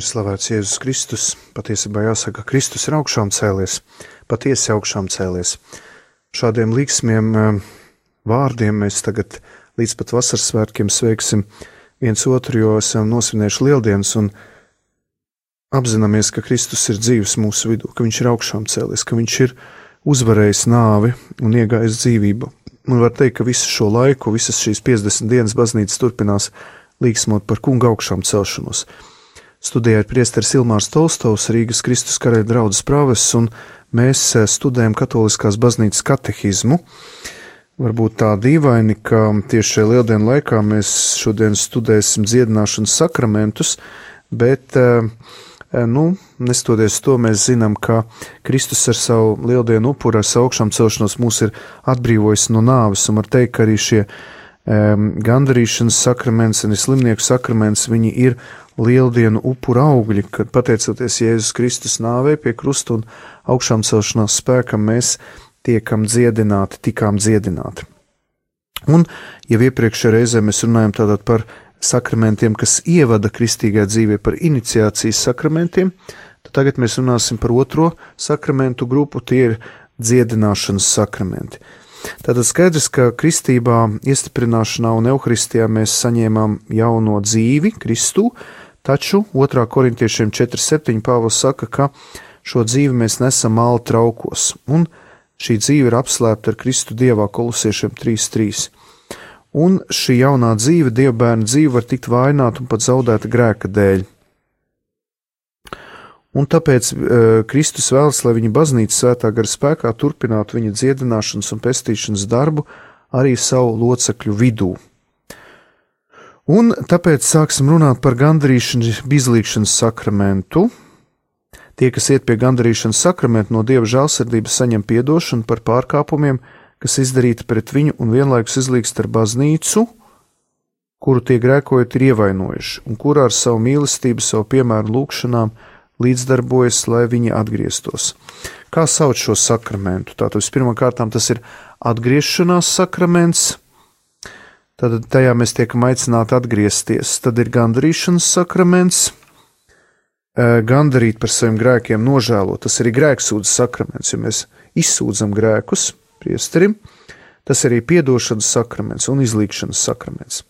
Lai slavēts Jēzus Kristus, patiesībā jāsaka, ka Kristus ir augšām cēlies, patiesi augšām cēlies. Šādiem līksmiem eh, vārdiem mēs tagad līdz pat vasaras svētkiem sveiksim viens otru, jo esam nosvinējuši lieldienas un apzināmies, ka Kristus ir dzīves mūsu vidū, ka Viņš ir augšām cēlies, ka Viņš ir uzvarējis nāvi un iegājis dzīvību. Un var teikt, ka visu šo laiku, visas šīs 50 dienas baznīca turpinās līksmot par kunga augšām celšanos. Studējot priesteris Ilmārs Tolstovs, Rīgas Kristus karaļa draudzes prāves, un mēs eh, studējam katoliskās baznīcas katehizmu. Varbūt tā dīvaini, ka tieši šajā lieldienu laikā mēs šodien studēsim dziedināšanas sakramentus, bet, eh, nu, nestoties to, mēs zinām, ka Kristus ar savu lieldienu upuru, ar savu augšām celšanos mūs ir atbrīvojis no nāves, un var teikt, ka arī šie gandarīšanas sakraments un slimnieku sakraments, viņi ir lieldienu upuru augļi, kad pateicoties Jēzus Kristus nāvei pie krusta un augšām celšanās spēkam, mēs tiekam dziedināti, tikām dziedināti. Un jau iepriekšējā reizē mēs runājam tātad par sakramentiem, kas ievada kristīgā dzīvē, par iniciācijas sakramentiem, tad tagad mēs runāsim par otro sakramentu grupu, tie ir dziedināšanas sakramenti. Tātad skaidrs, ka kristībā, iestiprināšanā un evaharistijā mēs saņēmām jauno dzīvi, Kristu, Taču 2. korintiešiem 4.7. Pāvils saka, ka šo dzīvi mēs nesam māla traukos, un šī dzīve ir apslēpta ar Kristu dievā kolosiešiem 3.3. Un šī jaunā dzīve, dievbērna dzīve, var tikt vaināta un pat zaudēta grēka dēļ. Un tāpēc e, Kristus vēlas, lai viņa baznīca svētā gara spēkā turpinātu viņa dziedināšanas un pestīšanas darbu arī savu locekļu vidū. Un tāpēc sāksim runāt par gandarīšanas, bizlīkšanas sakramentu. Tie, kas iet pie gandarīšanas sakramenta, no dieva žēlsirdības saņem atdošanu par pārkāpumiem, kas izdarīti pret viņu, un vienlaikus izlīgst ar baznīcu, kuru tie grēkojot ir ievainojuši, un kurā ar savu mīlestību, savu piemēru lūgšanām līdzdarbojas, lai viņi atgrieztos. Kā sauc šo sakramentu? Tātad vispirmkārt tas ir atgriešanās sakraments, Tad tajā mēs tiekam aicināti atgriezties. Tad ir gandarīšanas sakraments, gandarīt par saviem grēkiem, nožēlot. Tas arī grēksūdzes sakraments, ja mēs izsūdzam grēkus priesterim. Tas arī piedošanas sakraments un izlīkšanas sakraments.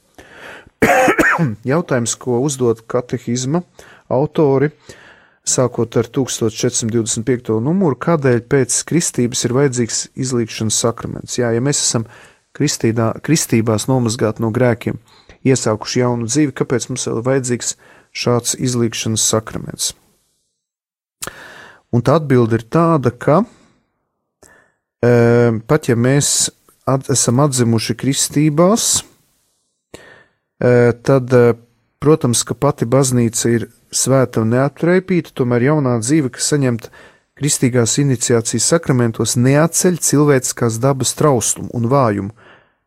Jautājums, ko uzdod katehizma autori, sākot ar 1425. numuru, kādēļ pēc kristības ir vajadzīgs izlīkšanas sakraments? Jā, ja mēs esam kristīdā, kristībās nomazgāt no grēkiem, iesākuši jaunu dzīvi, kāpēc mums vēl vajadzīgs šāds izlīkšanas sakraments? Un tā atbilde ir tāda, ka e, pat ja mēs at, esam atzimuši kristībās, e, tad, e, protams, ka pati baznīca ir svēta un neatrēpīta, tomēr jaunā dzīve, kas saņemta kristīgās iniciācijas sakramentos neatceļ cilvēciskās dabas trauslumu un vājumu,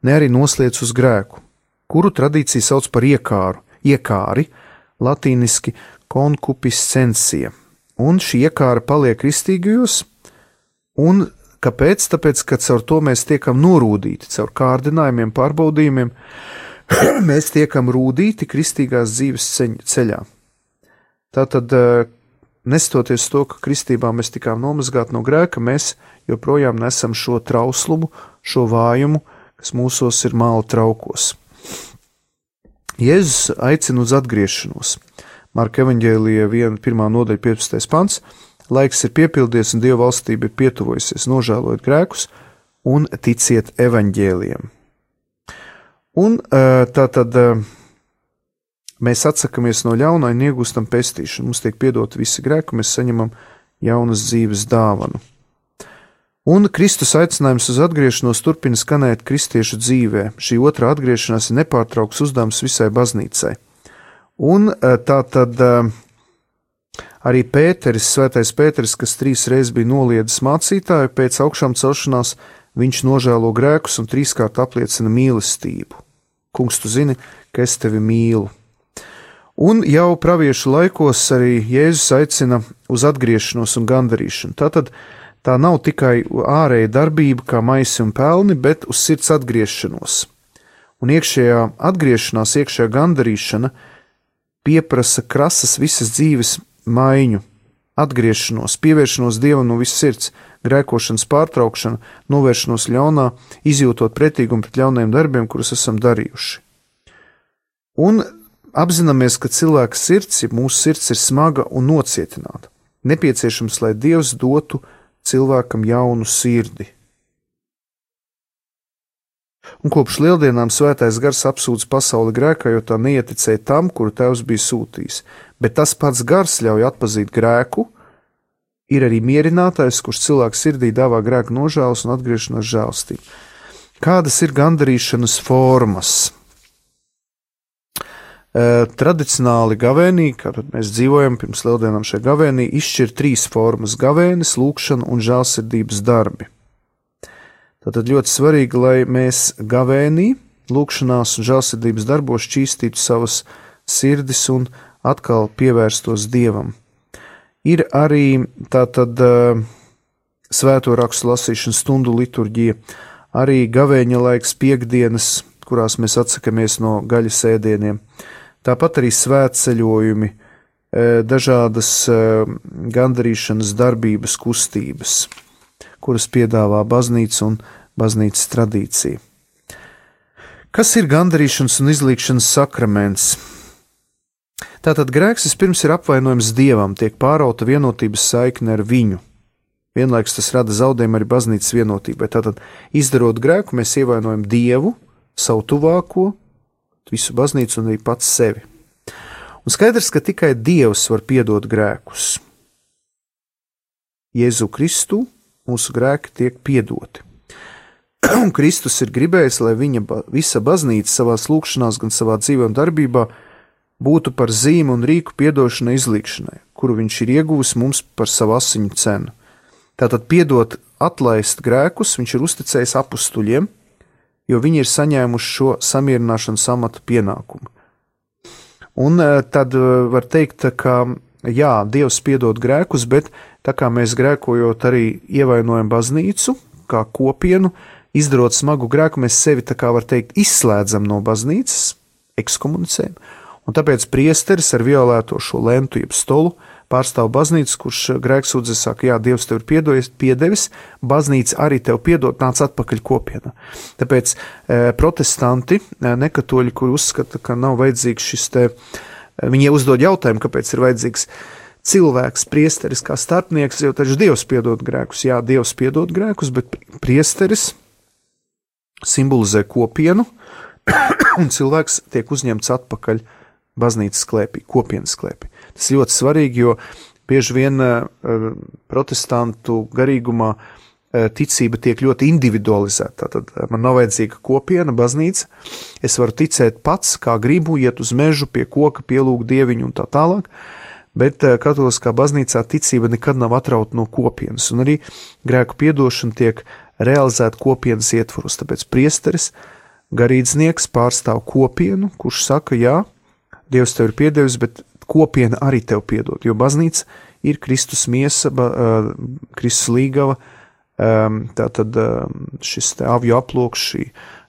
ne arī noslēdz uz grēku, kuru tradīcija sauc par iekāru, iekāri, latīniski konkupiscencija, un šī iekāra paliek kristīgajos, un kāpēc? Tāpēc, ka caur to mēs tiekam norūdīti, caur kārdinājumiem, pārbaudījumiem, mēs tiekam rūdīti kristīgās dzīves ceļā. Tātad Nestoties to, ka kristībā mēs tikām nomazgāti no grēka, mēs joprojām nesam šo trauslumu, šo vājumu, kas mūsos ir māla traukos. Jēzus aicina uz atgriešanos. Marka evanģēlija 1. nodaļa 15. pants. Laiks ir piepildies un Dieva valstība ir pietuvojusies, nožēlojiet grēkus un ticiet evaņģēliem. Un tā tad Mēs atsakāmies no ļaunā un iegūstam pestīšanu. Mums tiek piedoti visi grēki, mēs saņemam jaunas dzīves dāvanu. Un Kristus aicinājums uz atgriešanos turpina skanēt kristiešu dzīvē. Šī otrā atgriešanās ir nepārtraukts uzdevums visai baznīcai. Un e, tā tad e, arī Pēteris, Svētais Pēteris, kas trīs reizes bija noliedzis mācītāju, pēc augšām celšanās viņš nožēlo grēkus un trīskārt apliecina mīlestību. Kungs, tu zini, ka es tevi mīlu. Un jau praviešu laikos arī Jēzus aicina uz atgriešanos un gandarīšanu. Tātad tā nav tikai ārēja darbība, kā maisi un pelni, bet uz sirds atgriešanos. Un iekšējā atgriešanās, iekšējā gandarīšana pieprasa krasas visas dzīves maiņu, atgriešanos, pievēršanos Dievam no visas sirds, grēkošanas pārtraukšanu, novēršanos ļaunā, izjūtot pretīgumu pret ļauniem darbiem, kurus esam darījuši. Un apzināmies, ka cilvēka sirds, ja mūsu sirds ir smaga un nocietināta. Nepieciešams, lai Dievs dotu cilvēkam jaunu sirdi. Un kopš lieldienām svētais gars apsūdz pasauli grēkā, jo tā neieticēja tam, kuru tēvs bija sūtījis. Bet tas pats gars ļauj atpazīt grēku, ir arī mierinātājs, kurš cilvēku sirdī dāvā grēku nožēlas un atgriešanās žēlstību. Kādas ir gandarīšanas formas? E, tradicionāli gavēnī, kad mēs dzīvojam pirms lieldienām šajā gavēnī, izšķir trīs formas - gavēnis, lūkšana un žēlsirdības darbi. Tātad ļoti svarīgi, lai mēs gavēnī, lūkšanās un žēlsirdības darbos čīstītu savas sirdis un atkal pievērstos Dievam. Ir arī tātad svēto rakstu lasīšana stundu liturģija, arī gavēņa laiks piekdienas, kurās mēs atsakamies no gaļas ēdieniem, tāpat arī svētceļojumi, dažādas gandarīšanas darbības, kustības, kuras piedāvā baznīca un baznīcas tradīcija. Kas ir gandarīšanas un izlīkšanas sakraments? Tātad grēks vispirms ir apvainojums dievam, tiek pārauta vienotības saikne ar viņu. Vienlaikus tas rada zaudējumu arī baznīcas vienotībai. Tātad, izdarot grēku, mēs ievainojam dievu, savu tuvāko, visu baznīcu un arī pats sevi. Un skaidrs, ka tikai dievs var piedot grēkus. Jēzu Kristu mūsu grēki tiek piedoti. Un Kristus ir gribējis, lai viņa visa baznīca savā lūkšanā, gan savā dzīvē un darbībā būtu par zīmu un rīku piedošanai izlīkšanai, kuru viņš ir ieguvis mums par savu asiņu cenu. Tātad, piedot, atlaist grēkus, viņš ir uzticējis apstuļiem, jo viņi ir saņēmuši šo samierināšanas amata pienākumu. Un e, tad e, var teikt, ka jā, Dievs piedod grēkus, bet tā kā mēs grēkojot arī ievainojam baznīcu kā kopienu, izdarot smagu grēku, mēs sevi tā kā var teikt izslēdzam no baznīcas, ekskomunicējam, un tāpēc priesteris ar violēto šo lentu, jeb stolu, pārstāv baznīcu, kurš grēksūdzes saka, jā, Dievs tev ir piedojas, piedevis, baznīca arī tev piedod, nāc atpakaļ kopienā. Tāpēc e, protestanti, e, nekatoļi, kuri uzskata, ka nav vajadzīgs šis te, viņi uzdod jautājumu, kāpēc ir vajadzīgs cilvēks, priesteris kā starpnieks, jo taču Dievs piedod grēkus. Jā, Dievs piedod grēkus, bet priesteris simbolizē kopienu, un cilvēks tiek uzņemts atpakaļ baznīcas klēpī, kopienas klēpī. Tas ir ļoti svarīgi, jo bieži vien uh, protestantu garīgumā uh, ticība tiek ļoti individualizēta. Tad man nav vajadzīga kopiena, baznīca. Es varu ticēt pats, kā gribu, iet uz mežu, pie koka, pielūgt dieviņu un tā tālāk. Bet katoliskā baznīcā ticība nekad nav atrauta no kopienas, un arī grēku piedošana tiek realizēta kopienas ietvaros. Tāpēc priesteris, garīdznieks pārstāv kopienu, kurš saka, jā, Dievs tev ir piedevis, bet kopiena arī tev piedod, jo baznīca ir Kristus miesa, uh, Kristus līgava, um, tātad um, šis te avju aploks, šī,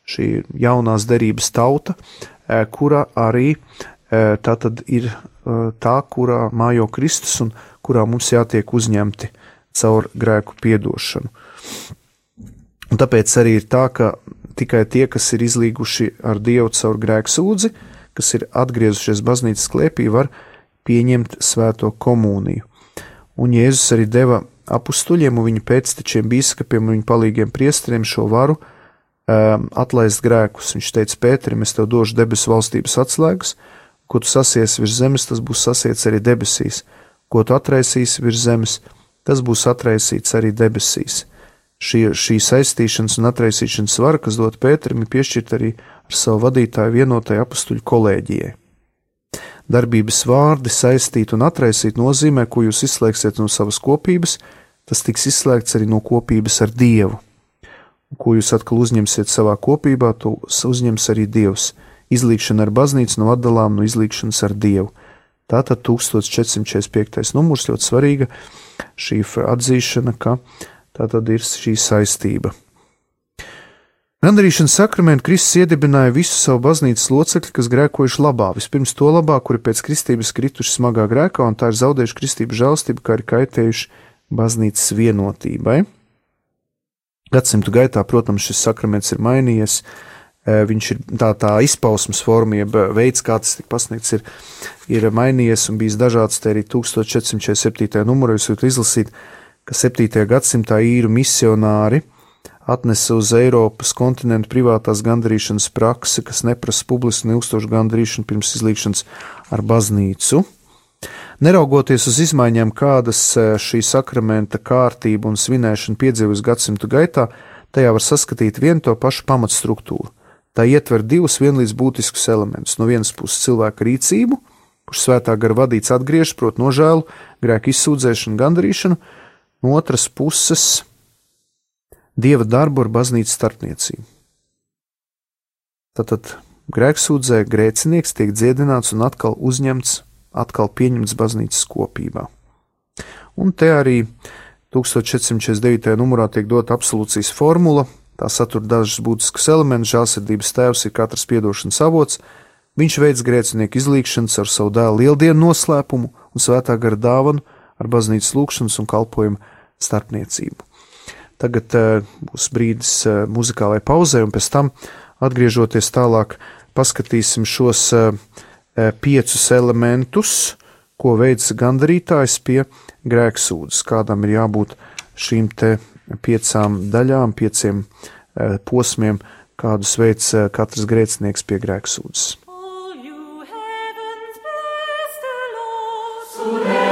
šī jaunās derības tauta, uh, kura arī uh, tātad ir uh, tā, kurā mājo Kristus un kurā mums jātiek uzņemti caur grēku piedošanu. Un tāpēc arī ir tā, ka tikai tie, kas ir izlīguši ar Dievu caur grēku sūdzi, uh, kas ir atgriezušies baznīcas klēpī, var pieņemt svēto komuniju. Un Jēzus arī deva apstuļiem un viņu pēctečiem, biskupiem un viņu palīgiem priesteriem šo varu um, atlaist grēkus. Viņš teica Pēterim, es tev došu debesu valstības atslēgas, ko tu sasies virs zemes, tas būs sasiets arī debesīs, ko tu atraisīsi virs zemes, tas būs atraisīts arī debesīs. Šī, šī saistīšanas un atraisīšanas vara, kas dot Pēterim, ir piešķirta arī ar savu vadītāju vienotai apstuļu kolēģijai. Darbības vārdi saistīt un atraisīt nozīmē, ko jūs izslēgsiet no savas kopības, tas tiks izslēgts arī no kopības ar Dievu. Ko jūs atkal uzņemsiet savā kopībā, to uzņems arī Dievs. Izlīkšana ar baznīcu nav atdalām no izlīkšanas ar Dievu. Tātad 1445. numurs ļoti svarīga šī atzīšana, ka tā tad ir šī saistība. Gandarīšanas sakramentu Kristus iedibināja visu savu baznīcas locekļu, kas grēkojuši labā. Vispirms to labā, kuri pēc kristības krituši smagā grēkā un tā ir zaudējuši kristības žēlstību, kā arī kaitējuši baznīcas vienotībai. Gadsimtu gaitā, protams, šis sakraments ir mainījies. Viņš ir tā, tā izpausmes forma, jeb veids, kā tas tika pasniegts, ir, ir mainījies un bijis dažāds. Te arī 1447. numurā jūs varat izlasīt, ka 7. gadsimtā īru misionāri atnesa uz Eiropas kontinentu privātās gandarīšanas praksi, kas neprasa publisku neuzstošu gandarīšanu pirms izlīkšanas ar baznīcu. Neraugoties uz izmaiņām, kādas e, šī sakramenta kārtība un svinēšana piedzīvojas gadsimtu gaitā, tajā var saskatīt vienu to pašu pamatstruktūru. Tā ietver divus vienlīdz būtiskus elementus. No vienas puses cilvēka rīcību, kurš svētā gara vadīts atgriežas, prot nožēlu, grēku izsūdzēšanu, gandarīšanu, no otras puses dieva darbu ar baznīcas starpniecību. Tātad grēksūdzē grēcinieks tiek dziedināts un atkal uzņemts, atkal pieņemts baznīcas kopībā. Un te arī 1449. numurā tiek dota absolūcijas formula, tā satur dažus būtiskus elementus, žēlsirdības tēvs ir katrs piedošanas avots, viņš veids grēcinieku izlīkšanas ar savu dēlu lieldienu noslēpumu un svētā gara dāvanu ar baznīcas lūgšanas un kalpojumu starpniecību. Tagad uh, būs brīdis uh, muzikālajai pauzē, un pēc tam, atgriežoties tālāk, paskatīsim šos uh, piecus elementus, ko veids gandarītājs pie grēksūdzes, kādam ir jābūt šīm te piecām daļām, pieciem posmiem, kādus veids katrs grēcinieks pie grēksūdzes. Lord.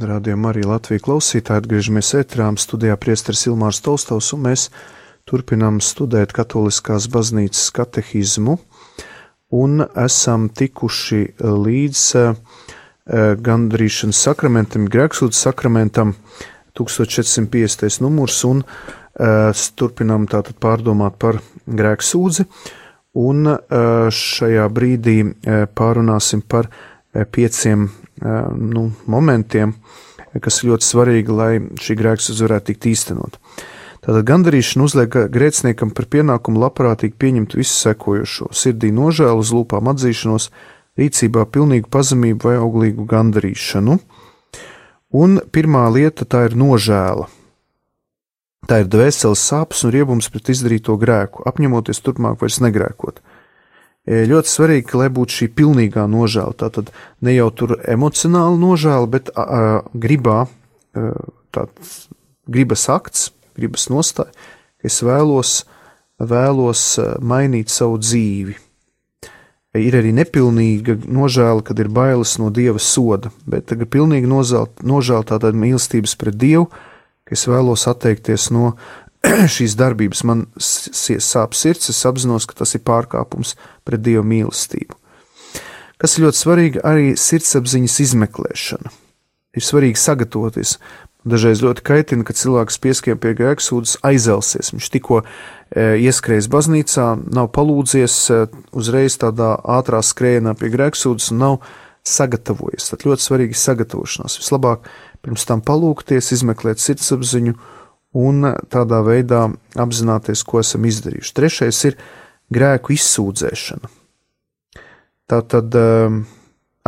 Rādījumi arī Latvijas klausītāji, atgriežamies ētrām studijā priesteris Ilmārs Tolstovs, un mēs turpinām studēt katoliskās baznīcas katehizmu, un esam tikuši līdz uh, gandrīšanas sakramentam, grēksūdas sakramentam, 1450. numurs, un uh, turpinām tātad pārdomāt par grēksūdzi, un uh, šajā brīdī pārunāsim par pieciem nu, momentiem, kas ir ļoti svarīgi, lai šī grēksūdze varētu tikt īstenot. Tātad gandarīšana uzliek grēciniekam par pienākumu labprātīgi pieņemt visu sekojošo - sirdī nožēlu, uz lūpām atzīšanos, rīcībā pilnīgu pazemību vai auglīgu gandarīšanu. Un pirmā lieta tā ir nožēla. Tā ir dvēseles sāpes un riebums pret izdarīto grēku, apņemoties turpmāk vairs negrēkot. E, ļoti svarīgi, lai būtu šī pilnīgā nožēla. Tātad ne jau tur emocionāla nožēla, bet a, a, gribā, a, e, tāds gribas akts, gribas nostāja, ka es vēlos, vēlos e, mainīt savu dzīvi. Ir arī nepilnīga nožēla, kad ir bailes no dieva soda, bet tagad pilnīga nožēla, nožēla tātad mīlestības pret dievu, ka es vēlos atteikties no šīs darbības man sāp sirds, es apzinos, ka tas ir pārkāpums pret Dieva mīlestību. Kas ir ļoti svarīgi, arī sirdsapziņas izmeklēšana. Ir svarīgi sagatavoties. Dažreiz ļoti kaitina, ka cilvēks pieskiem pie grēksūdzes aizelsies. Viņš tikko e, ieskrējis baznīcā, nav palūdzies e, uzreiz tādā ātrā skrējienā pie grēksūdzes un nav sagatavojies. Tad ļoti svarīgi sagatavošanās. Vislabāk pirms tam palūkties, izmeklēt sirdsapziņu un tādā veidā apzināties, ko esam izdarījuši. Trešais ir grēku izsūdzēšana. Tātad, um,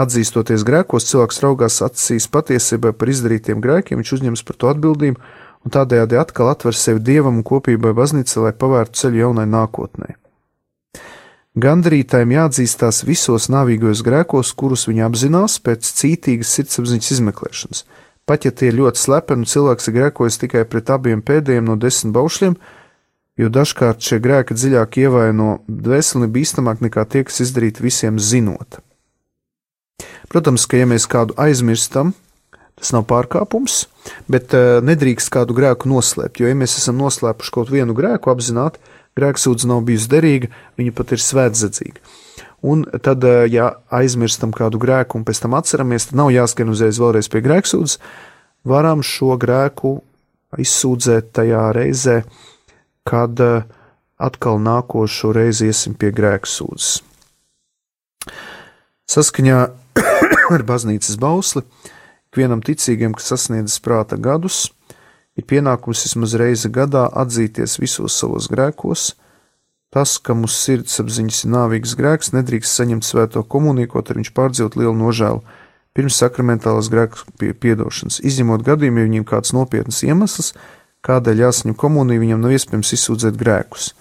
atzīstoties grēkos, cilvēks raugās acīs patiesībai par izdarītiem grēkiem, viņš uzņems par to atbildību un tādējādi atkal atver sevi dievam un kopībai baznīcai, lai pavērtu ceļu jaunai nākotnē. Gandrītājiem jāatzīstās visos nāvīgajos grēkos, kurus viņi apzinās pēc cītīgas sirdsapziņas izmeklēšanas – Pat ja tie ir ļoti slepeni, cilvēks ir grēkojis tikai pret abiem pēdējiem no desmit baušļiem, jo dažkārt šie grēki dziļāk ievaino dvēseli bīstamāk nekā tie, kas izdarīti visiem zinot. Protams, ka ja mēs kādu aizmirstam, tas nav pārkāpums, bet uh, nedrīkst kādu grēku noslēpt, jo ja mēs esam noslēpuši kaut vienu grēku apzināti, grēksūdze nav bijusi derīga, viņa pat ir svētdzīga. Un tad, eh, ja aizmirstam kādu grēku un pēc tam atceramies, tad nav jāskan uzreiz vēlreiz pie grēksūdzes. Varam šo grēku izsūdzēt tajā reizē, kad eh, atkal nākošo reizi iesim pie grēksūdzes. Saskaņā ar baznīcas bausli, ikvienam ticīgam, kas sasniedzis prāta gadus, ir pienākums vismaz reizi gadā atzīties visos savos grēkos, Tas, ka mūsu sirdsapziņas ir nāvīgs grēks, nedrīkst saņemt svēto komuniju, kaut arī viņš pārdzīvot lielu nožēlu pirms sakramentālās grēku piedošanas. Izņemot gadījumu, ja viņam kāds nopietns iemesls, kādēļ jāsaņem komunija, viņam nav iespējams izsūdzēt grēkus.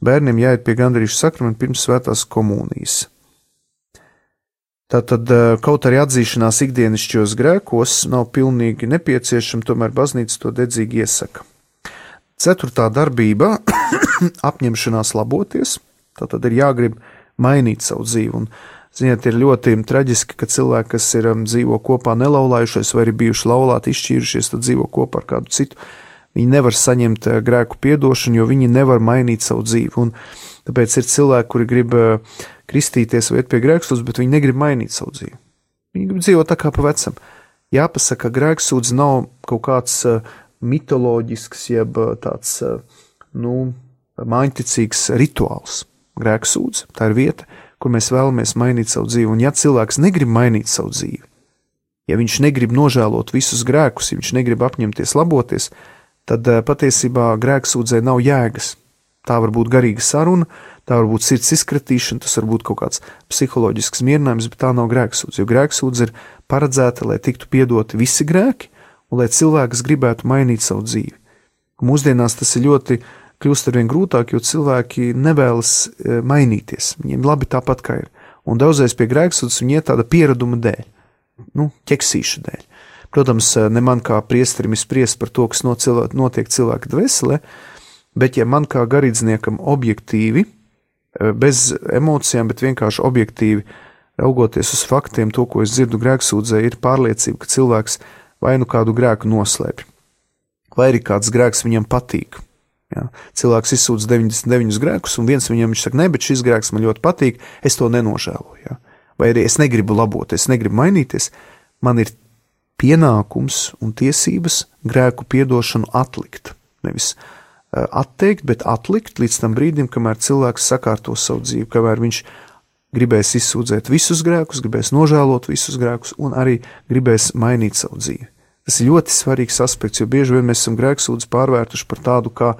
Bērniem jāiet pie gandrīz sakramenta pirms svētās komunijas. Tātad, eh, kaut arī atzīšanās ikdienišķos grēkos nav pilnīgi nepieciešama, tomēr baznīca to dedzīgi iesaka. Ceturtā darbība - apņemšanās laboties. Tad ir jāgrib mainīt savu dzīvi. Un, ziniet, ir ļoti traģiski, ka cilvēki, kas ir um, dzīvo kopā nelaulājušies vai ir bijuši laulāti, izšķīrušies, tad dzīvo kopā ar kādu citu. Viņi nevar saņemt uh, grēku piedošanu, jo viņi nevar mainīt savu dzīvi. Un tāpēc ir cilvēki, kuri grib uh, kristīties vai iet pie grēksūdzes, bet viņi negrib mainīt savu dzīvi. Viņi grib dzīvot tā kā pa vecam. Jāpasaka, ka grēksūdze nav kaut kāds uh, mitoloģisks, jeb eh, tāds eh, nu, mājiņticīgs rituāls, grēksūdz. Tā ir vieta, kur mēs vēlamies mainīt savu dzīvi. Un, ja cilvēks negrib mainīt savu dzīvi, ja viņš negrib nožēlot visus grēkus, ja viņš negrib apņemties laboties, tad eh, patiesībā grēksūdzē nav jēgas. Tā var būt garīga saruna, tā var būt sirds izkratīšana, tas var būt kaut kāds psiholoģisks mierinājums, bet tā nav grēksūdze. Jo grēksūdze ir paredzēta, lai tiktu piedoti visi grēki, un lai cilvēks gribētu mainīt savu dzīvi. Mūsdienās tas ir ļoti kļūst ar vien grūtāk, jo cilvēki nevēlas e, mainīties. Viņiem labi tāpat kā ir. Un daudzreiz pie grēksūdzes viņi iet tāda piereduma dēļ, nu, ķeksīša dēļ. Protams, e, ne man kā priesterim spriest par to, kas no cilvēka, notiek cilvēka dvēselē, bet ja man kā garīdzniekam objektīvi, e, bez emocijām, bet vienkārši objektīvi raugoties uz faktiem, to, ko es dzirdu grēksūdzē, ir pārliecība, ka cilvēks vai nu kādu grēku noslēpj, vai arī kāds grēks viņam patīk. Ja? Cilvēks izsūdz 99 grēkus, un viens viņam viņš saka, ne, bet šis grēks man ļoti patīk, es to nenožēloju. Ja? Vai arī es negribu labot, es negribu mainīties. Man ir pienākums un tiesības grēku piedošanu atlikt. Nevis uh, atteikt, bet atlikt līdz tam brīdim, kamēr cilvēks sakārto savu dzīvi, kamēr viņš gribēs izsūdzēt visus grēkus, gribēs nožēlot visus grēkus un arī gribēs mainīt savu dzīvi. Tas ir ļoti svarīgs aspekts, jo bieži vien mēs esam grēksūdzi pārvērtuši par tādu kā,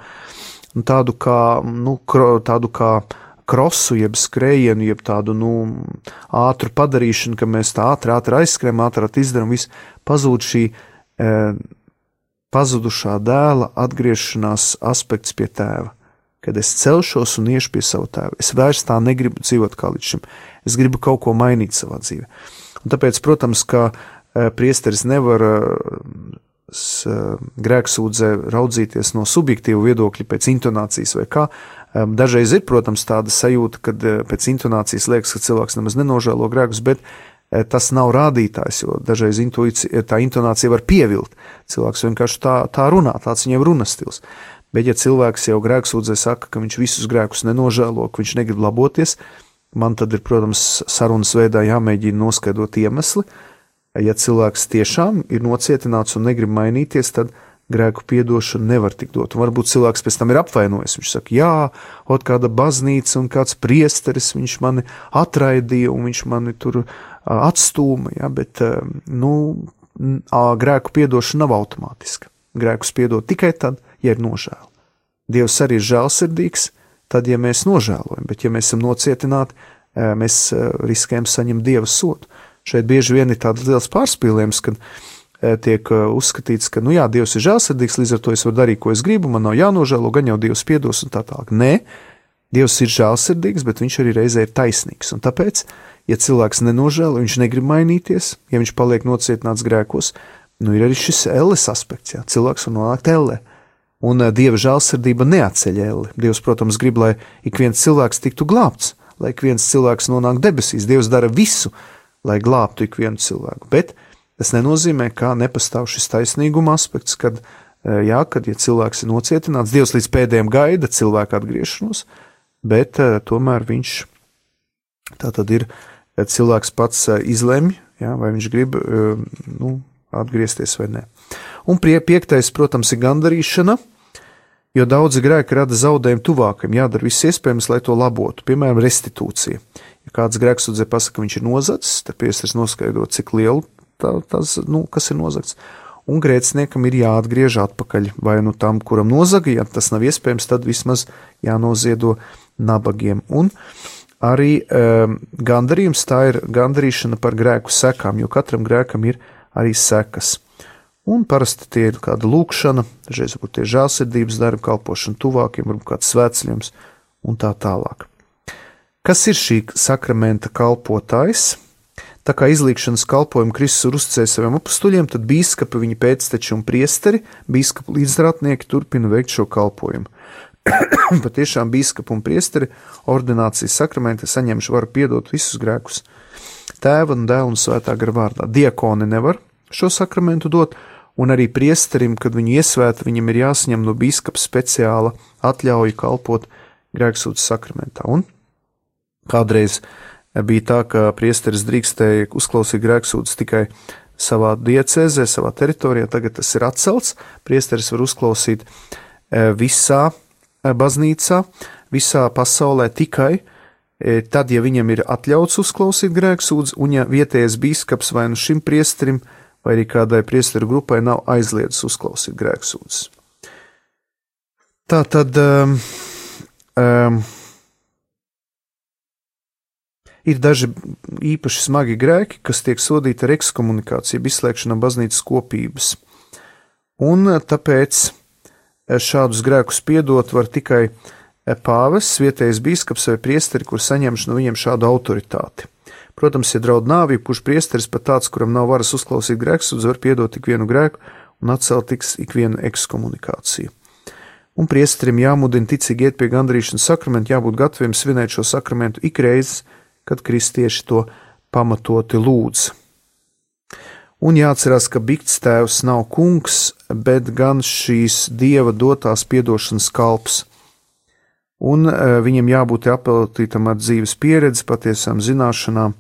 tādu kā, nu, tādu kā krosu, jeb skrējienu, jeb tādu nu, ātru padarīšanu, ka mēs tā ātri, ātri aizskrējam, ātri izdarām, viss pazūd šī e, pazudušā dēla atgriešanās aspekts pie tēva. Kad es celšos un iešu pie sava tēva, es vairs tā negribu dzīvot kā līdz šim. Es gribu kaut ko mainīt savā dzīvē. Un tāpēc, protams, ka e, priesteris nevar e, grēksūdzē raudzīties no subjektīva viedokļa, pēc intonācijas vai kā, Dažreiz ir, protams, tāda sajūta, ka eh, pēc intonācijas liekas, ka cilvēks nemaz nenožēlo grēkus, bet eh, tas nav rādītājs, jo dažreiz intuīcija, tā intonācija var pievilt. Cilvēks vienkārši tā, tā runā, tāds viņam runas stils. Bet, ja cilvēks jau grēksūdzē saka, ka viņš visus grēkus nenožēlo, ka viņš negrib laboties, man tad ir, protams, sarunas veidā jāmēģina noskaidrot iemesli. Ja cilvēks tiešām ir nocietināts un negrib mainīties, tad grēku piedošana nevar tikt dot. Un varbūt cilvēks pēc tam ir apvainojis. Viņš saka, jā, ot kāda baznīca un kāds priesteris, viņš mani atraidīja un viņš mani tur atstūma, ja, bet, nu, grēku piedošana nav automātiska. Grēkus piedod tikai tad, ja ir nožēla. Dievs arī ir žēlsirdīgs, tad, ja mēs nožēlojam, bet ja mēs esam nocietināti, mēs riskējam saņemt Dieva sodu. Šeit bieži vien ir tāds liels pārspīlējums, kad Eh, tiek eh, uzskatīts, ka, nu jā, Dievs ir žēlsirdīgs, līdz ar to es varu darīt, ko es gribu, man nav jānožēlo, gan jau Dievs piedos un tā tālāk. Nē, Dievs ir žēlsirdīgs, bet viņš arī reizē ir taisnīgs. Un tāpēc, ja cilvēks nenožēlo, viņš negrib mainīties, ja viņš paliek nocietināts grēkos, nu ir arī šis elles aspekts, jā, cilvēks var nonākt ellē. Un uh, Dieva žēlsirdība neatceļ elli. Dievs, protams, grib, lai ik viens cilvēks tiktu glābts, lai ik viens cilvēks nonāktu debesīs. Dievs dara visu, lai glābtu ik vienu cilvēku. Bet Tas nenozīmē, ka nepastāv šis taisnīguma aspekts, kad, e, jā, kad ja cilvēks ir nocietināts, Dievs līdz pēdējiem gaida cilvēku atgriešanos, bet uh, tomēr viņš tā tad ir cilvēks pats izlemj, jā, vai viņš grib nu, atgriezties vai nē. Un piektais, protams, ir gandarīšana. Jo daudzi grēki rada zaudējumu tuvākam, jādara viss iespējams, lai to labotu, piemēram, restitūcija. Ja kāds grēks sudzē pasaka, ka viņš ir nozadzis, tad piesars noskaidro, cik lielu tā, tas, nu, kas ir nozagts. Un grēciniekam ir jāatgriež atpakaļ vai nu tam, kuram nozaga, ja tas nav iespējams, tad vismaz jānoziedo nabagiem. Un arī um, gandarījums tā ir gandarīšana par grēku sekām, jo katram grēkam ir arī sekas. Un parasti tie ir kāda lūkšana, dažreiz varbūt tie žēlsirdības darbi, kalpošana tuvākiem, varbūt kāds svētceļums un tā tālāk. Kas ir šī sakramenta kalpotājs? Tā kā izlīkšanas kalpojumu Kristus ir uzticējis saviem apstuļiem, tad biskupi, viņa pēcteči un priesteri, biskupu līdzstrādnieki turpina veikt šo kalpojumu. Patiešām biskupi un priesteri ordinācijas sakramenti saņemšu varu piedot visus grēkus. Tēva un dēla un svētā gara vārdā. Diakoni nevar šo sakramentu dot, un arī priesterim, kad viņu iesvēta, viņam ir jāsaņem no biskupa speciāla atļauja kalpot grēksūdzes sakramentā. Un kādreiz bija tā, ka priesteris drīkstēja uzklausīt grēksūdzes tikai savā diecēzē, savā teritorijā. Tagad tas ir atcelts. Priesteris var uzklausīt e, visā e, baznīcā, visā pasaulē tikai e, tad, ja viņam ir atļauts uzklausīt grēksūdzi, un ja vietējais biskups vai nu šim priesterim vai arī kādai priesteru grupai nav aizliedzis uzklausīt grēksūdzes. Tā tad um, um, Ir daži īpaši smagi grēki, kas tiek sodīti ar ekskomunikāciju, izslēgšanu no baznīcas kopības. Un eh, tāpēc eh, šādus grēkus piedot var tikai eh, pāvests, vietējais biskups vai priesteri, kur saņemš no viņiem šādu autoritāti. Protams, ja draud nāvība, kurš priesteris pat tāds, kuram nav varas uzklausīt grēkus, var piedot tik vienu grēku un atcelt tiks ikvienu ekskomunikāciju. Un priesterim jāmudina ticīgi iet pie gandrīšanas sakramenta, jābūt gataviem svinēt šo sakramentu ikreiz, kad kristieši to pamatoti lūdz. Un jāatcerās, ka Bikts tēvs nav kungs, bet gan šīs dieva dotās piedošanas kalps. Un uh, viņam jābūt apeltītam ar dzīves pieredzi, patiesām zināšanām,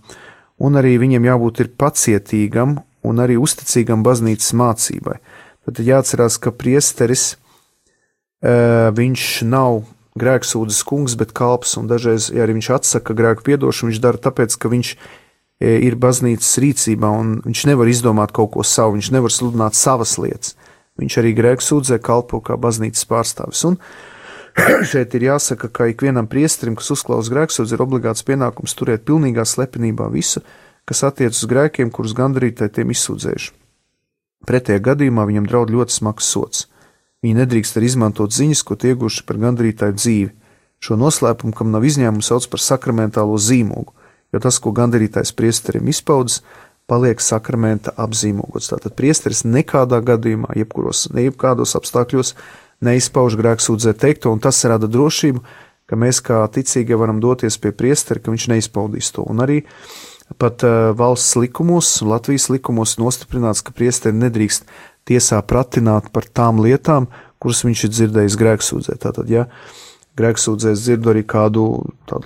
un arī viņam jābūt pacietīgam un arī uzticīgam baznīcas mācībai. Tad jāatcerās, ka priesteris uh, viņš nav grēksūdzes kungs, bet kalps, un dažreiz, ja arī viņš atsaka grēku piedošanu, viņš dara tāpēc, ka viņš E, ir baznīcas rīcībā, un viņš nevar izdomāt kaut ko savu, viņš nevar sludināt savas lietas. Viņš arī grēku sūdzē kalpo kā baznīcas pārstāvis. Un šeit ir jāsaka, ka ikvienam priesterim, kas uzklausa grēksūdzi, ir obligāts pienākums turēt pilnīgā slepenībā visu, kas attiecas uz grēkiem, kurus gandarītāji tiem izsūdzējuši. Pretējā gadījumā viņam draud ļoti smags sots. Viņi nedrīkst arī izmantot ziņas, ko ieguvuši par gandarītāju dzīvi. Šo noslēpumu, kam nav izņēmuma, sauc par sakramentālo zīmogu jo tas, ko gandarītais priesterim izpaudzis, paliek sakramenta apzīmogots. Tātad priesteris nekādā gadījumā, jebkuros, jebkādos apstākļos neizpauž grēksūdzē teikto, un tas rada drošību, ka mēs kā ticīgie varam doties pie priestera, ka viņš neizpaudīs to. Un arī pat uh, valsts likumos, Latvijas likumos nostiprināts, ka priesteri nedrīkst tiesā pratināt par tām lietām, kuras viņš ir dzirdējis grēksūdzē. Tātad, ja grēksūdzēs dzirdu arī kādu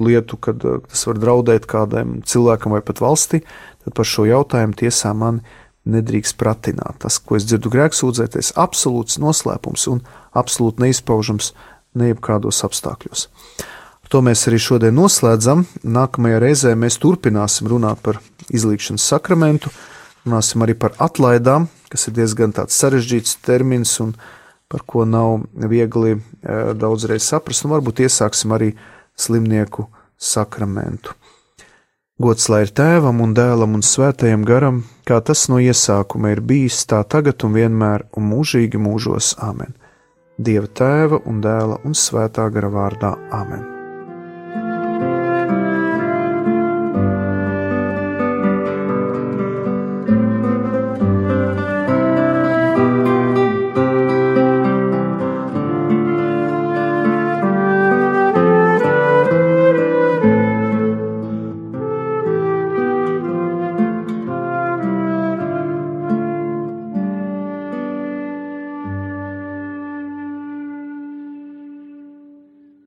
lietu, kad eh, tas var draudēt kādam cilvēkam vai pat valstī, tad par šo jautājumu tiesā man nedrīkst pratināt. Tas, ko es dzirdu grēksūdzēties, absolūts noslēpums un absolūti neizpaužams nejebkādos apstākļos. Ar to mēs arī šodien noslēdzam. Nākamajā reizē mēs turpināsim runāt par izlīkšanas sakramentu, runāsim arī par atlaidām, kas ir diezgan sarežģīts termins un par ko nav viegli eh, daudzreiz saprast, un varbūt iesāksim arī slimnieku sakramentu. Gods lai ir tēvam un dēlam un svētajam garam, kā tas no iesākuma ir bijis, tā tagad un vienmēr un mūžīgi mūžos Āmen. Dieva tēva un dēla un svētā gara vārdā Āmen.